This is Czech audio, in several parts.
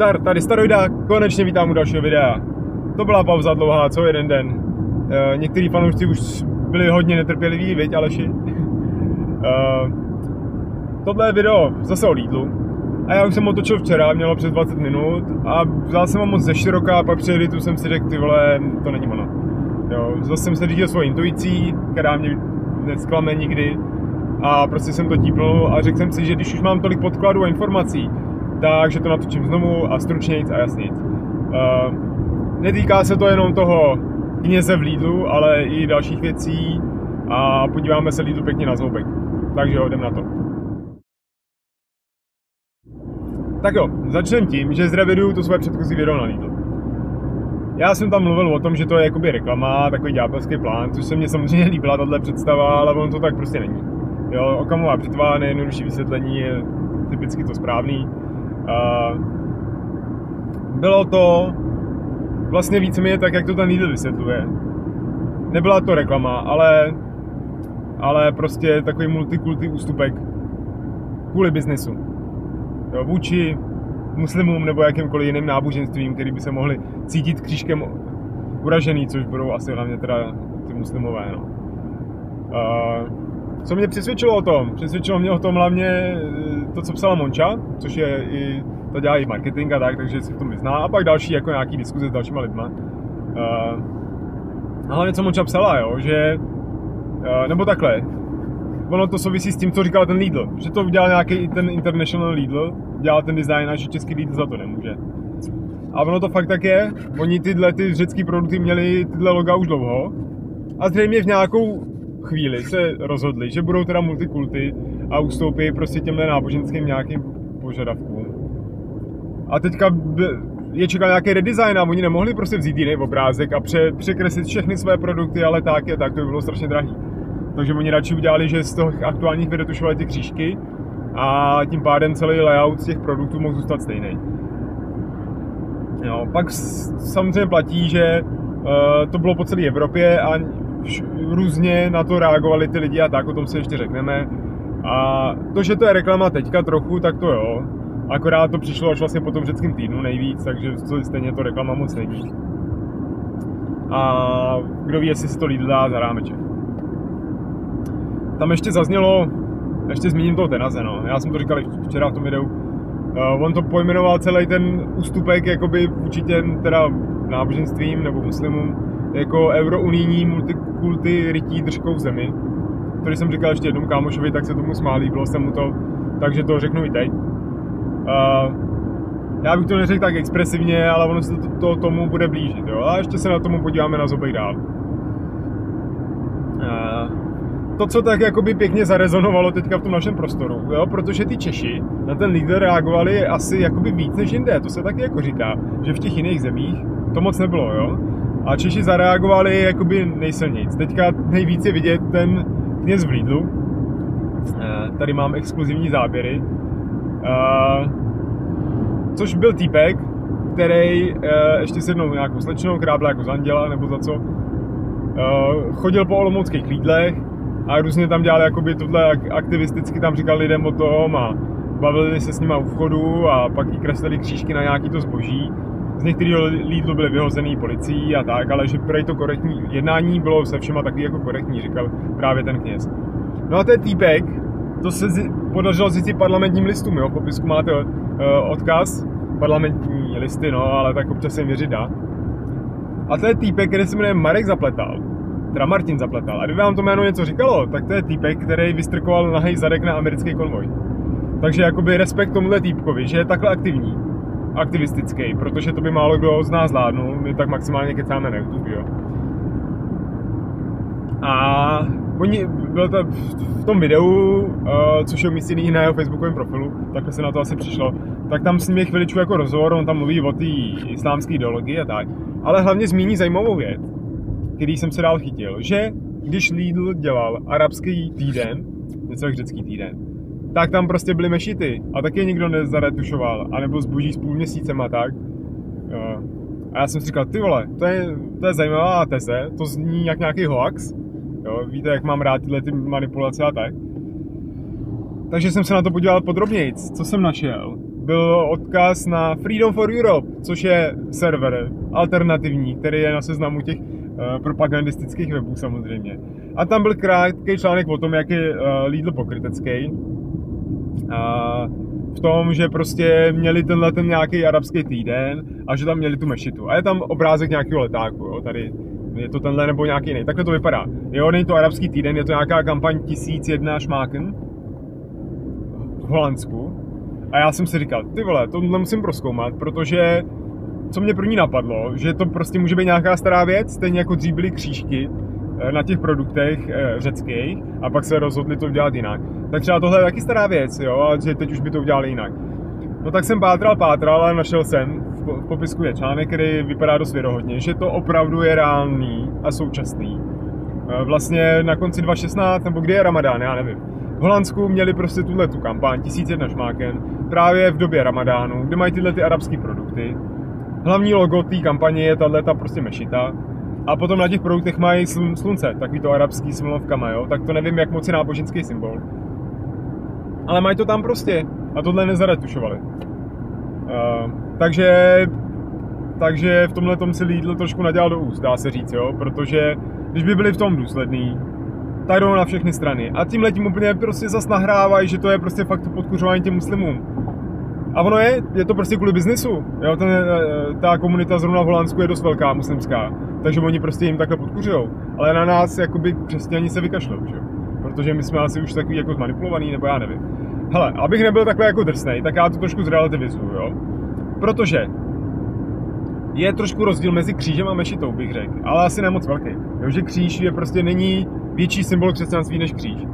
Zdar, tady Staroida, konečně vítám u dalšího videa. To byla pauza dlouhá, co jeden den. E, fanoušci už byli hodně netrpěliví, viď Aleši? e, tohle je video zase o Lidlu. A já už jsem otočil včera, mělo přes 20 minut a vzal jsem ho moc ze široká pak při tu jsem si řekl, ty vole, to není ono. Jo, zase jsem se řídil svou intuicí, která mě nesklame nikdy a prostě jsem to típnul a řekl jsem si, že když už mám tolik podkladů a informací, takže to natočím znovu a stručnějc a jasnějc. Uh, netýká se to jenom toho kněze v Lidlu, ale i dalších věcí a podíváme se Lidlu pěkně na zoubek. Takže jo, jdem na to. Tak jo, začneme tím, že zreviduju to svoje předchozí video na Lidl. Já jsem tam mluvil o tom, že to je jakoby reklama, takový ďábelský plán, což se mně samozřejmě líbila tato představa, ale on to tak prostě není. Jo, okamová břitva, nejjednodušší vysvětlení je typicky to správný. Bylo to vlastně víceméně tak, jak to ten Lidl vysvětluje. Nebyla to reklama, ale, ale prostě takový multikulty ústupek kvůli biznesu. Jo, vůči muslimům nebo jakýmkoliv jiným náboženstvím, který by se mohli cítit křížkem uražený, což budou asi hlavně teda ty muslimové. No. Uh, co mě přesvědčilo o tom? Přesvědčilo mě o tom hlavně to, co psala Monča, což je i, to dělá i marketing a tak, takže si v tom vyzná. A pak další jako nějaký diskuze s dalšíma lidma. Uh, hlavně co Monča psala, jo, že, uh, nebo takhle, ono to souvisí s tím, co říkal ten Lidl, že to udělal nějaký ten international Lidl, dělal ten design a že český Lidl za to nemůže. A ono to fakt tak je, oni tyhle ty řecký produkty měli tyhle loga už dlouho a zřejmě v nějakou chvíli se rozhodli, že budou teda multikulty a ustoupí prostě těmhle náboženským nějakým požadavkům. A teďka je čekal nějaký redesign a oni nemohli prostě vzít jiný obrázek a pře- překreslit všechny své produkty, ale tak je, tak to by bylo strašně drahý. Takže oni radši udělali, že z toho aktuálních vyretušovali ty křížky a tím pádem celý layout z těch produktů mohl zůstat stejný. Jo, pak samozřejmě platí, že uh, to bylo po celé Evropě a různě na to reagovali ty lidi a tak, o tom si ještě řekneme. A to, že to je reklama teďka trochu, tak to jo. Akorát to přišlo až vlastně po tom řeckém týdnu nejvíc, takže stejně to reklama moc není. A kdo ví, jestli si to Lidl dá za rámeček. Tam ještě zaznělo, ještě zmíním toho Tenaze, no. Já jsem to říkal včera v tom videu. Uh, on to pojmenoval celý ten ústupek jakoby vůči těm teda náboženstvím nebo muslimům jako eurounijní multikulty rytí držkou zemi. To, když jsem říkal ještě jednou kámošovi, tak se tomu smálí, bylo se mu to, takže to řeknu i teď. Uh, já bych to neřekl tak expresivně, ale ono se to, to tomu bude blížit, jo. A ještě se na tomu podíváme na zobej dál. Uh, to, co tak jakoby pěkně zarezonovalo teďka v tom našem prostoru, jo, protože ty Češi na ten lídr reagovali asi jakoby víc než jinde, to se taky jako říká, že v těch jiných zemích to moc nebylo, jo. A Češi zareagovali jakoby nejsilnějc. Teďka nejvíc je vidět ten kněz v Lidlu. Eh, tady mám exkluzivní záběry. Eh, což byl týpek, který eh, ještě s jednou nějakou slečnou, která byla jako z anděla nebo za co, chodil po olomouckých lídlech a různě tam dělali jakoby tohle aktivisticky, tam říkal lidem o tom a bavili se s nima u vchodu a pak jí kreslili křížky na nějaký to zboží z některého Lidlu byly vyhozený policií a tak, ale že prej to korektní jednání bylo se všema takový jako korektní, říkal právě ten kněz. No a ten týpek, to se zi, podařilo zjistit parlamentním listům, jo, v popisku máte uh, odkaz, parlamentní listy, no, ale tak občas se věřit dá. A to je týpek, který se jmenuje Marek Zapletal, teda Martin Zapletal. A kdyby vám to jméno něco říkalo, tak to je týpek, který vystrkoval nahej zadek na americký konvoj. Takže jakoby respekt tomuhle týpkovi, že je takhle aktivní aktivistický, protože to by málo kdo z nás zvládnul, my tak maximálně kecáme na YouTube, jo. A oni, byl to v tom videu, uh, což je umístěný na jeho facebookovém profilu, takhle se na to asi přišlo, tak tam s ním je chviličku jako rozhovor, on tam mluví o té islámské ideologii a tak, ale hlavně zmíní zajímavou věc, který jsem se dál chytil, že když Lidl dělal arabský týden, něco jak řecký týden, tak tam prostě byly mešity a taky nikdo nezaretušoval, anebo zboží s půl měsícem a tak. A já jsem si říkal, ty vole, to je, to je zajímavá teze, to zní jak nějaký hoax, jo, víte, jak mám rád tyhle ty manipulace a tak. Takže jsem se na to podíval podrobněji. Co jsem našel? byl odkaz na Freedom for Europe, což je server alternativní, který je na seznamu těch uh, propagandistických webů samozřejmě. A tam byl krátký článek o tom, jak je uh, Lidl pokrytecký. V tom, že prostě měli tenhle ten nějaký arabský týden a že tam měli tu mešitu. A je tam obrázek nějakého letáku, jo, tady je to tenhle nebo nějaký jiný. Takhle to vypadá. Jo, není to arabský týden, je to nějaká kampaň 1001 šmáken v Holandsku. A já jsem si říkal, ty vole, to musím proskoumat, protože co mě první napadlo, že to prostě může být nějaká stará věc, stejně jako dřív byly křížky na těch produktech eh, řeckých a pak se rozhodli to udělat jinak. Tak třeba tohle je taky stará věc, jo, a že teď už by to udělali jinak. No tak jsem pátral, pátral a našel jsem, v popisku je článek, který vypadá dost věrohodně, že to opravdu je reálný a současný. Eh, vlastně na konci 2016, nebo kdy je Ramadán, já nevím. V Holandsku měli prostě tuhle tu kampaň, 1001 šmáken, právě v době Ramadánu, kde mají tyhle ty arabské produkty. Hlavní logo té kampaně je tahle ta prostě mešita. A potom na těch produktech mají slunce, takový to arabský s vlnovkama, jo? Tak to nevím, jak moc je náboženský symbol. Ale mají to tam prostě. A tohle nezaretušovali. Uh, takže, takže v tomhle tom si Lidl trošku nadělal do úst, dá se říct, jo? Protože když by byli v tom důsledný, tak jdou na všechny strany. A tím letím úplně prostě zas nahrávají, že to je prostě fakt podkuřování těm muslimům. A ono je, je to prostě kvůli biznesu. Jo, ten, eh, ta komunita zrovna v Holandsku je dost velká, muslimská. Takže oni prostě jim takhle podkuřují. Ale na nás jakoby křesťani se vykašlou, že? Protože my jsme asi už takový jako zmanipulovaný, nebo já nevím. Hele, abych nebyl takhle jako drsnej, tak já to trošku zrelativizuju, jo. Protože je trošku rozdíl mezi křížem a mešitou, bych řekl, ale asi nemoc velký. Jo, že kříž je prostě není větší symbol křesťanství než kříž.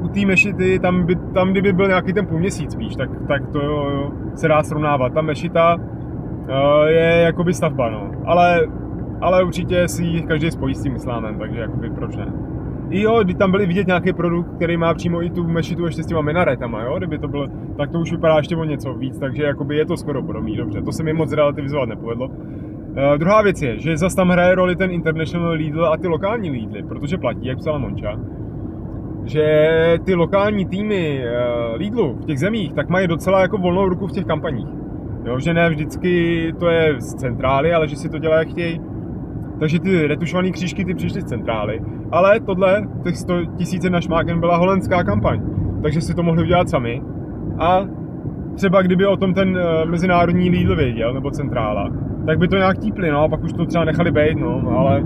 U té mešity, tam, by, tam kdyby byl nějaký ten půlměsíc spíš, tak, tak to jo, se dá srovnávat. Ta mešita uh, je jakoby stavba, no. Ale, ale určitě si každý spojí s tím islámem, takže jakoby proč ne. I jo, kdy tam byli vidět nějaký produkt, který má přímo i tu mešitu ještě s těma minaretama, jo, kdyby to bylo, tak to už vypadá ještě o něco víc, takže jakoby je to skoro podobný, dobře, to se mi moc relativizovat nepovedlo. Uh, druhá věc je, že zase tam hraje roli ten International Lidl a ty lokální Lidly, protože platí, jak psala Monča, že ty lokální týmy uh, Lidlu v těch zemích tak mají docela jako volnou ruku v těch kampaních. Jo, že ne vždycky to je z centrály, ale že si to dělají jak chtějí. Takže ty retušované křížky ty přišly z centrály. Ale tohle, těch 100 tisíce na šmáken byla holandská kampaň. Takže si to mohli udělat sami. A třeba kdyby o tom ten uh, mezinárodní Lidl věděl, nebo centrála, tak by to nějak típli, no, a pak už to třeba nechali být, no, ale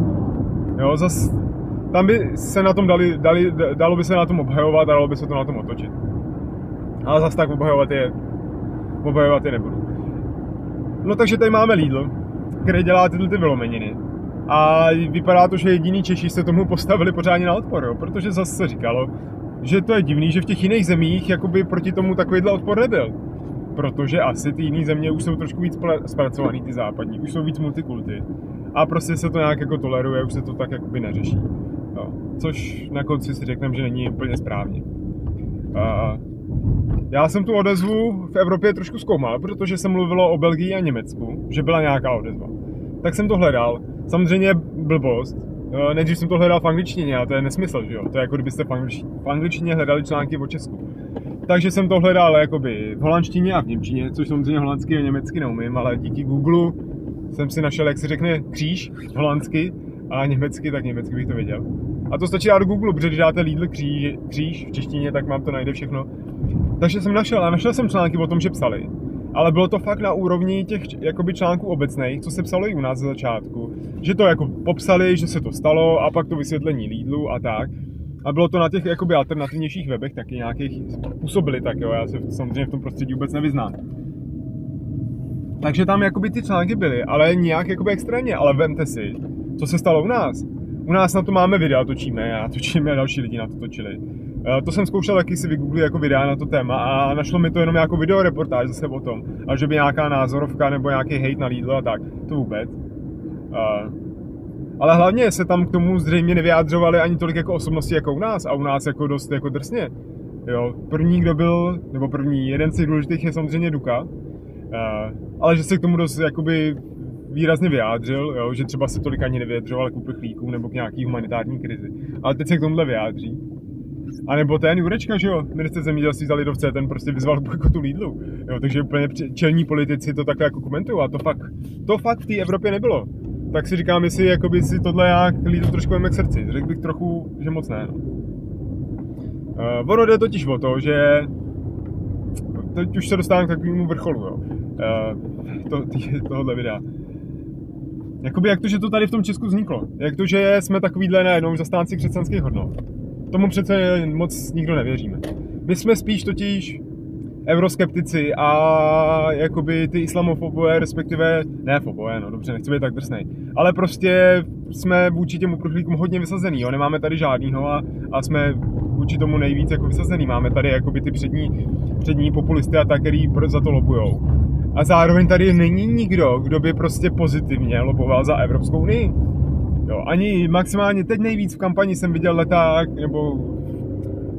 jo, zas tam by se na tom dali, dali, dalo by se na tom obhajovat a dalo by se to na tom otočit. Ale zas tak obhajovat je, obhajovat je nebudu. No takže tady máme Lidl, který dělá tyhle ty vylomeniny. A vypadá to, že jediný Češi se tomu postavili pořádně na odpor, jo? protože zase se říkalo, že to je divný, že v těch jiných zemích jakoby proti tomu takovýhle odpor nebyl protože asi ty jiné země už jsou trošku víc zpracovaný, ty západní, už jsou víc multikulty. A prostě se to nějak jako toleruje, už se to tak jakoby neřeší. No. Což na konci si řekneme, že není úplně správně. Uh, já jsem tu odezvu v Evropě trošku zkoumal, protože se mluvilo o Belgii a Německu, že byla nějaká odezva. Tak jsem to hledal. Samozřejmě blbost. Nejdřív jsem to hledal v angličtině, ale to je nesmysl, že jo? To je jako kdybyste v, angličtině, v angličtině hledali články o Česku. Takže jsem to hledal jakoby v holandštině a v němčině, což samozřejmě holandsky a německy neumím, ale díky Google jsem si našel, jak se řekne kříž holandsky a německy, tak německy bych to věděl. A to stačí dát do Google, protože když dáte Lidl kříž, kříž v češtině, tak vám to najde všechno. Takže jsem našel a našel jsem články o tom, že psali. Ale bylo to fakt na úrovni těch jakoby článků obecných, co se psalo i u nás za začátku. Že to jako popsali, že se to stalo a pak to vysvětlení Lidlu a tak. A bylo to na těch jakoby alternativnějších webech taky nějakých působili tak jo, já se samozřejmě v tom prostředí vůbec nevyznám. Takže tam jakoby ty články byly, ale nějak jakoby extrémně, ale vemte si, co se stalo u nás. U nás na to máme videa, točíme, já točíme, a další lidi na to točili. Eh, to jsem zkoušel taky si vygooglit jako videa na to téma a našlo mi to jenom jako videoreportáž zase o tom. A že by nějaká názorovka nebo nějaký hate na Lidl a tak, to vůbec. Ale hlavně se tam k tomu zřejmě nevyjádřovali ani tolik jako osobnosti jako u nás a u nás jako dost jako drsně. Jo, první, kdo byl, nebo první, jeden z těch důležitých je samozřejmě Duka, uh, ale že se k tomu dost jakoby výrazně vyjádřil, jo, že třeba se tolik ani nevyjadřoval k uprchlíkům nebo k nějaký humanitární krizi. Ale teď se k tomuhle vyjádří. A nebo ten Jurečka, že jo, minister zemědělství za lidovce, ten prostě vyzval k tu Lidlu. Jo, takže úplně čelní politici to takhle jako komentují a to fakt, to fakt v té Evropě nebylo. Tak si říkám, jestli jakoby si tohle jak Lidl trošku k srdci. Řekl bych trochu, že moc ne. Uh, ono jde totiž o to, že teď už se dostávám k takovému vrcholu, jo. Uh, to, tý, tohohle videa. Jakoby jak to, že to tady v tom Česku vzniklo. Jak to, že jsme takovýhle najednou zastánci křesťanských hodnot. Tomu přece moc nikdo nevěříme. My jsme spíš totiž euroskeptici a jakoby ty islamofobové, respektive, ne fobové, no dobře, nechci být tak drsnej, ale prostě jsme vůči těm uprchlíkům hodně vysazený, jo, nemáme tady žádnýho a, a jsme vůči tomu nejvíc jako vysazený. Máme tady jakoby ty přední, přední populisty a tak, který za to lobujou. A zároveň tady není nikdo, kdo by prostě pozitivně loboval za Evropskou unii. Jo, ani maximálně teď nejvíc v kampani jsem viděl leták, nebo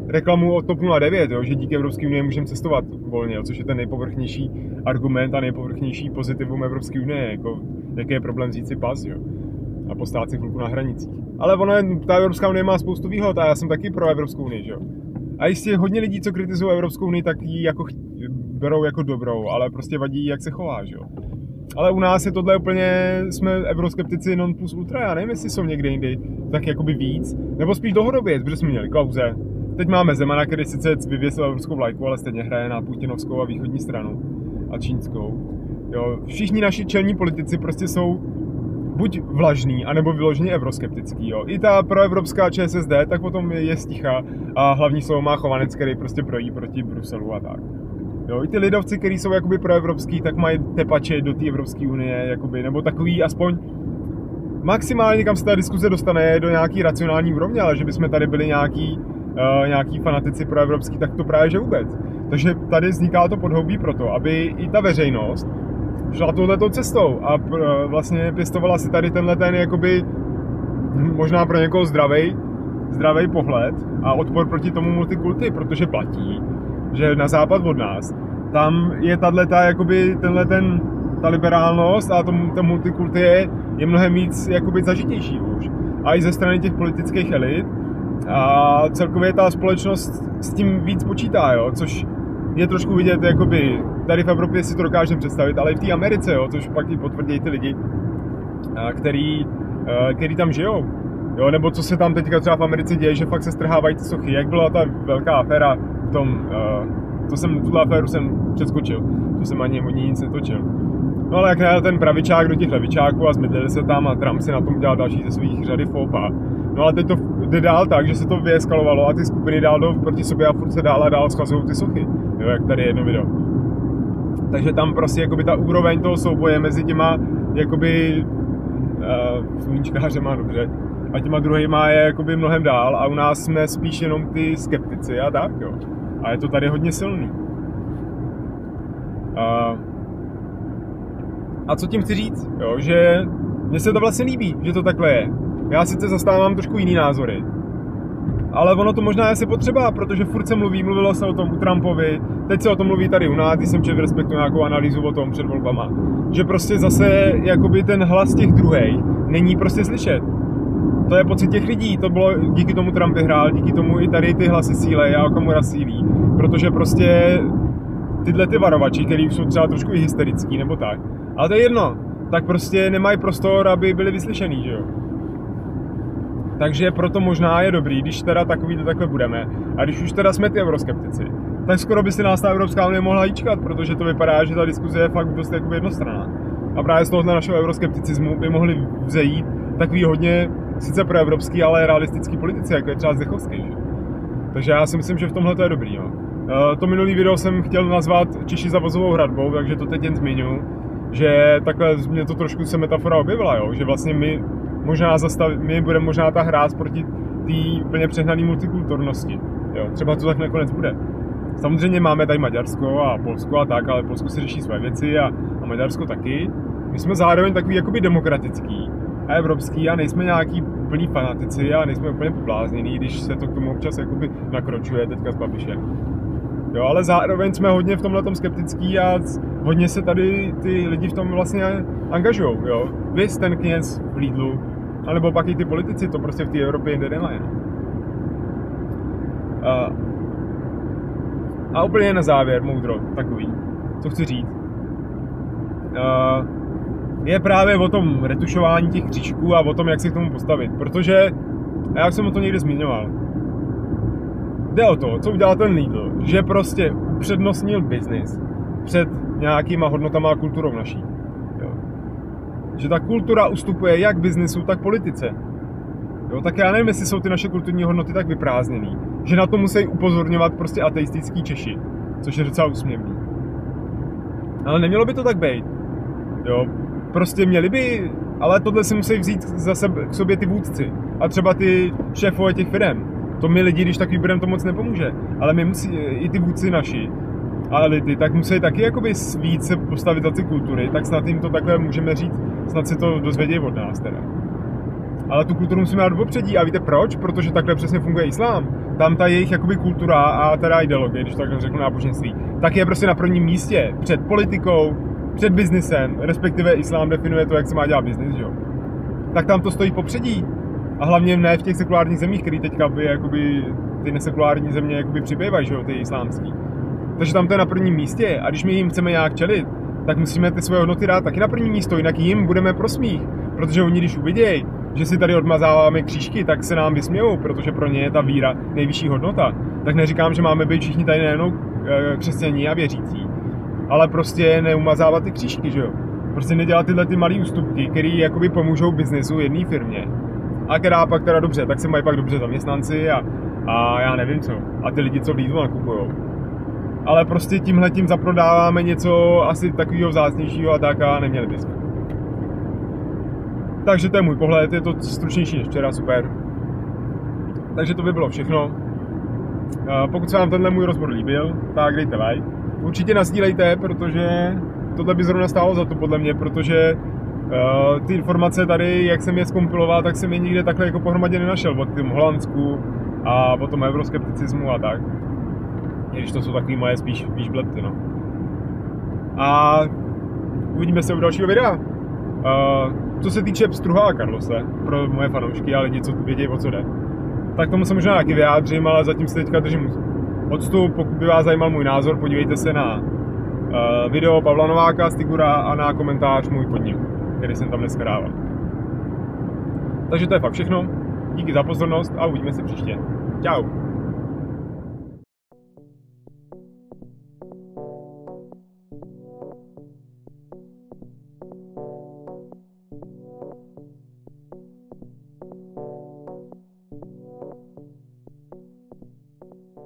reklamu o TOP 09, jo, že díky Evropské unii můžeme cestovat volně, jo, což je ten nejpovrchnější argument a nejpovrchnější pozitivum Evropské unie, jako jaký je problém vzít si pas, jo, a postát si chvilku na hranicích. Ale ono, ta Evropská unie má spoustu výhod a já jsem taky pro Evropskou unii, že jo. A jistě hodně lidí, co kritizují Evropskou unii, tak ji jako berou jako dobrou, ale prostě vadí, jak se chová, že jo. Ale u nás je tohle úplně, jsme euroskeptici non plus ultra, já nevím, jestli jsou někde jindy tak jakoby víc, nebo spíš dlouhodobě, protože jsme měli Klauze, teď máme Zemana, který sice vyvěsil evropskou vlajku, ale stejně hraje na putinovskou a východní stranu a čínskou. Jo, všichni naši čelní politici prostě jsou buď vlažný, anebo vyloženě euroskeptický. Jo. I ta proevropská ČSSD, tak potom je sticha a hlavní slovo má Chovanec, který prostě projí proti Bruselu a tak. Jo, i ty lidovci, kteří jsou jakoby proevropský, tak mají tepače do té Evropské unie, jakoby, nebo takový aspoň maximálně, kam se ta diskuze dostane, do nějaký racionální úrovně, ale že bychom tady byli nějaký, nějaký fanatici proevropský, tak to právě že vůbec. Takže tady vzniká to podhoubí proto, aby i ta veřejnost šla touhletou cestou a vlastně pěstovala si tady tenhle ten jakoby možná pro někoho zdravý zdravý pohled a odpor proti tomu multikulty, protože platí, že na západ od nás, tam je tato, jakoby tenhle ten, ta liberálnost a tom, ten multikulty je, je mnohem víc jakoby zažitější už. A i ze strany těch politických elit. A celkově ta společnost s tím víc počítá, jo, což je trošku vidět, jakoby tady v Evropě si to dokážeme představit, ale i v té Americe, jo, což pak i potvrdí ty lidi, který, který tam žijou. Jo, nebo co se tam teďka třeba v Americe děje, že fakt se strhávají ty sochy. Jak byla ta velká aféra v tom, to jsem, tuhle aféru jsem přeskočil, to jsem ani o ní nic netočil. No ale jak najel ten pravičák do těch levičáků a zmydlili se tam a Trump si na tom dělal další ze svých řady fopa. No ale teď to jde dál tak, že se to vyeskalovalo a ty skupiny dál jdou proti sobě a furt se dál a dál schazují ty sochy. Jo, jak tady je jedno video. Takže tam prostě jakoby ta úroveň toho souboje mezi těma jakoby uh, sluníčkářema, dobře, a těma druhýma je jakoby mnohem dál a u nás jsme spíš jenom ty skeptici a tak, jo. A je to tady hodně silný. A, a co tím chci říct, jo, že mně se to vlastně líbí, že to takhle je. Já sice zastávám trošku jiný názory, ale ono to možná je asi potřeba, protože furt se mluví, mluvilo se o tom u Trumpovi, teď se o tom mluví tady u nás, když jsem četl respektu nějakou analýzu o tom před volbama, že prostě zase jakoby ten hlas těch druhých není prostě slyšet. To je pocit těch lidí, to bylo díky tomu Trump vyhrál, díky tomu i tady ty hlasy síle a Okamura sílí, protože prostě tyhle ty varovači, který jsou třeba trošku i hysterický nebo tak, ale to je jedno, tak prostě nemají prostor, aby byli vyslyšený, že jo. Takže proto možná je dobrý, když teda takový to takhle budeme. A když už teda jsme ty euroskeptici, tak skoro by si nás ta Evropská unie mohla jíčkat, protože to vypadá, že ta diskuze je fakt dost jakoby jednostranná. A právě z tohohle našeho euroskepticismu by mohli vzejít takový hodně sice pro evropský, ale realistický politici, jako je třeba Zdechovský. Že? Takže já si myslím, že v tomhle to je dobrý. Jo. Eh, to minulý video jsem chtěl nazvat Češi za vozovou hradbou, takže to teď jen zmiňu, že takhle mě to trošku se metafora objevila, jo? že vlastně my možná zastav, my budeme možná ta hra proti té úplně přehnané multikulturnosti. Jo? Třeba to tak nakonec bude. Samozřejmě máme tady Maďarsko a Polsko a tak, ale Polsko si řeší své věci a, a Maďarsko taky. My jsme zároveň takový jakoby demokratický a evropský a nejsme nějaký plní fanatici a nejsme úplně pobláznění, když se to k tomu občas jakoby nakročuje teďka s Babišem. Jo, ale zároveň jsme hodně v tomhle skeptický a hodně se tady ty lidi v tom vlastně angažují, jo. Vy ten kněz v Lidlu, anebo pak i ty politici, to prostě v té Evropě jinde nemají. A, a úplně na závěr, moudro, takový, co chci říct. A, je právě o tom retušování těch křížků a o tom, jak se k tomu postavit. Protože, a já jsem o to někdy zmiňoval, jde o to, co udělal ten Lidl, že prostě upřednostnil biznis před nějakýma hodnotama a kulturou naší. Jo. Že ta kultura ustupuje jak biznisu, tak politice. Jo, tak já nevím, jestli jsou ty naše kulturní hodnoty tak vyprázdněný, že na to musí upozorňovat prostě ateistický Češi, což je docela úsměvný. Ale nemělo by to tak být. Jo, prostě měli by, ale tohle si musí vzít za sebe, k sobě ty vůdci. A třeba ty šéfové těch firm. To my lidi, když takový budeme, to moc nepomůže. Ale my musí, i ty vůdci naši, a elity, tak musí taky jakoby víc se postavit za ty kultury, tak snad jim to takhle můžeme říct, snad si to dozvědějí od nás teda. Ale tu kulturu musíme dát do popředí a víte proč? Protože takhle přesně funguje islám. Tam ta jejich jakoby kultura a teda ideologie, když takhle řeknu náboženství, tak je prostě na prvním místě před politikou, před biznisem, respektive islám definuje to, jak se má dělat biznis, jo. Tak tam to stojí popředí. A hlavně ne v těch sekulárních zemích, které teďka by, jakoby, ty nesekulární země jakoby přibývají, že jo, ty islámský. Takže tam to je na prvním místě a když my jim chceme nějak čelit, tak musíme ty svoje hodnoty dát taky na první místo, jinak jim budeme prosmích. Protože oni, když uvidějí, že si tady odmazáváme křížky, tak se nám vysmějou, protože pro ně je ta víra nejvyšší hodnota. Tak neříkám, že máme být všichni tady nejenom eh, křesťaní a věřící, ale prostě neumazávat ty křížky, že jo. Prostě nedělat tyhle ty malé ústupky, které jakoby pomůžou biznesu jedné firmě. A která pak teda dobře, tak se mají pak dobře zaměstnanci a, a já nevím co. A ty lidi, co v Lidlu nakupujou. Ale prostě tímhle tím zaprodáváme něco asi takového vzácnějšího a tak a neměli bychom. Takže to je můj pohled, je to stručnější než včera, super. Takže to by bylo všechno. Pokud se vám tenhle můj rozbor líbil, tak dejte like. Určitě nazdílejte, protože tohle by zrovna stálo za to podle mě, protože uh, ty informace tady, jak jsem je zkompiloval, tak jsem je nikde takhle jako pohromadě nenašel o tom Holandsku a o tom euroskepticismu a tak. Když to jsou takový moje spíš, spíš blepty, no. A uvidíme se u dalšího videa. Uh, co se týče Pstruha a Karlose, pro moje fanoušky a lidi, co vědí, o co jde, tak tomu se možná taky vyjádřím, ale zatím se teďka držím odstup. Pokud by vás zajímal můj názor, podívejte se na uh, video Pavla Nováka z Tigura a na komentář můj pod ním, který jsem tam dneska dával. Takže to je fakt všechno. Díky za pozornost a uvidíme se příště. Ciao.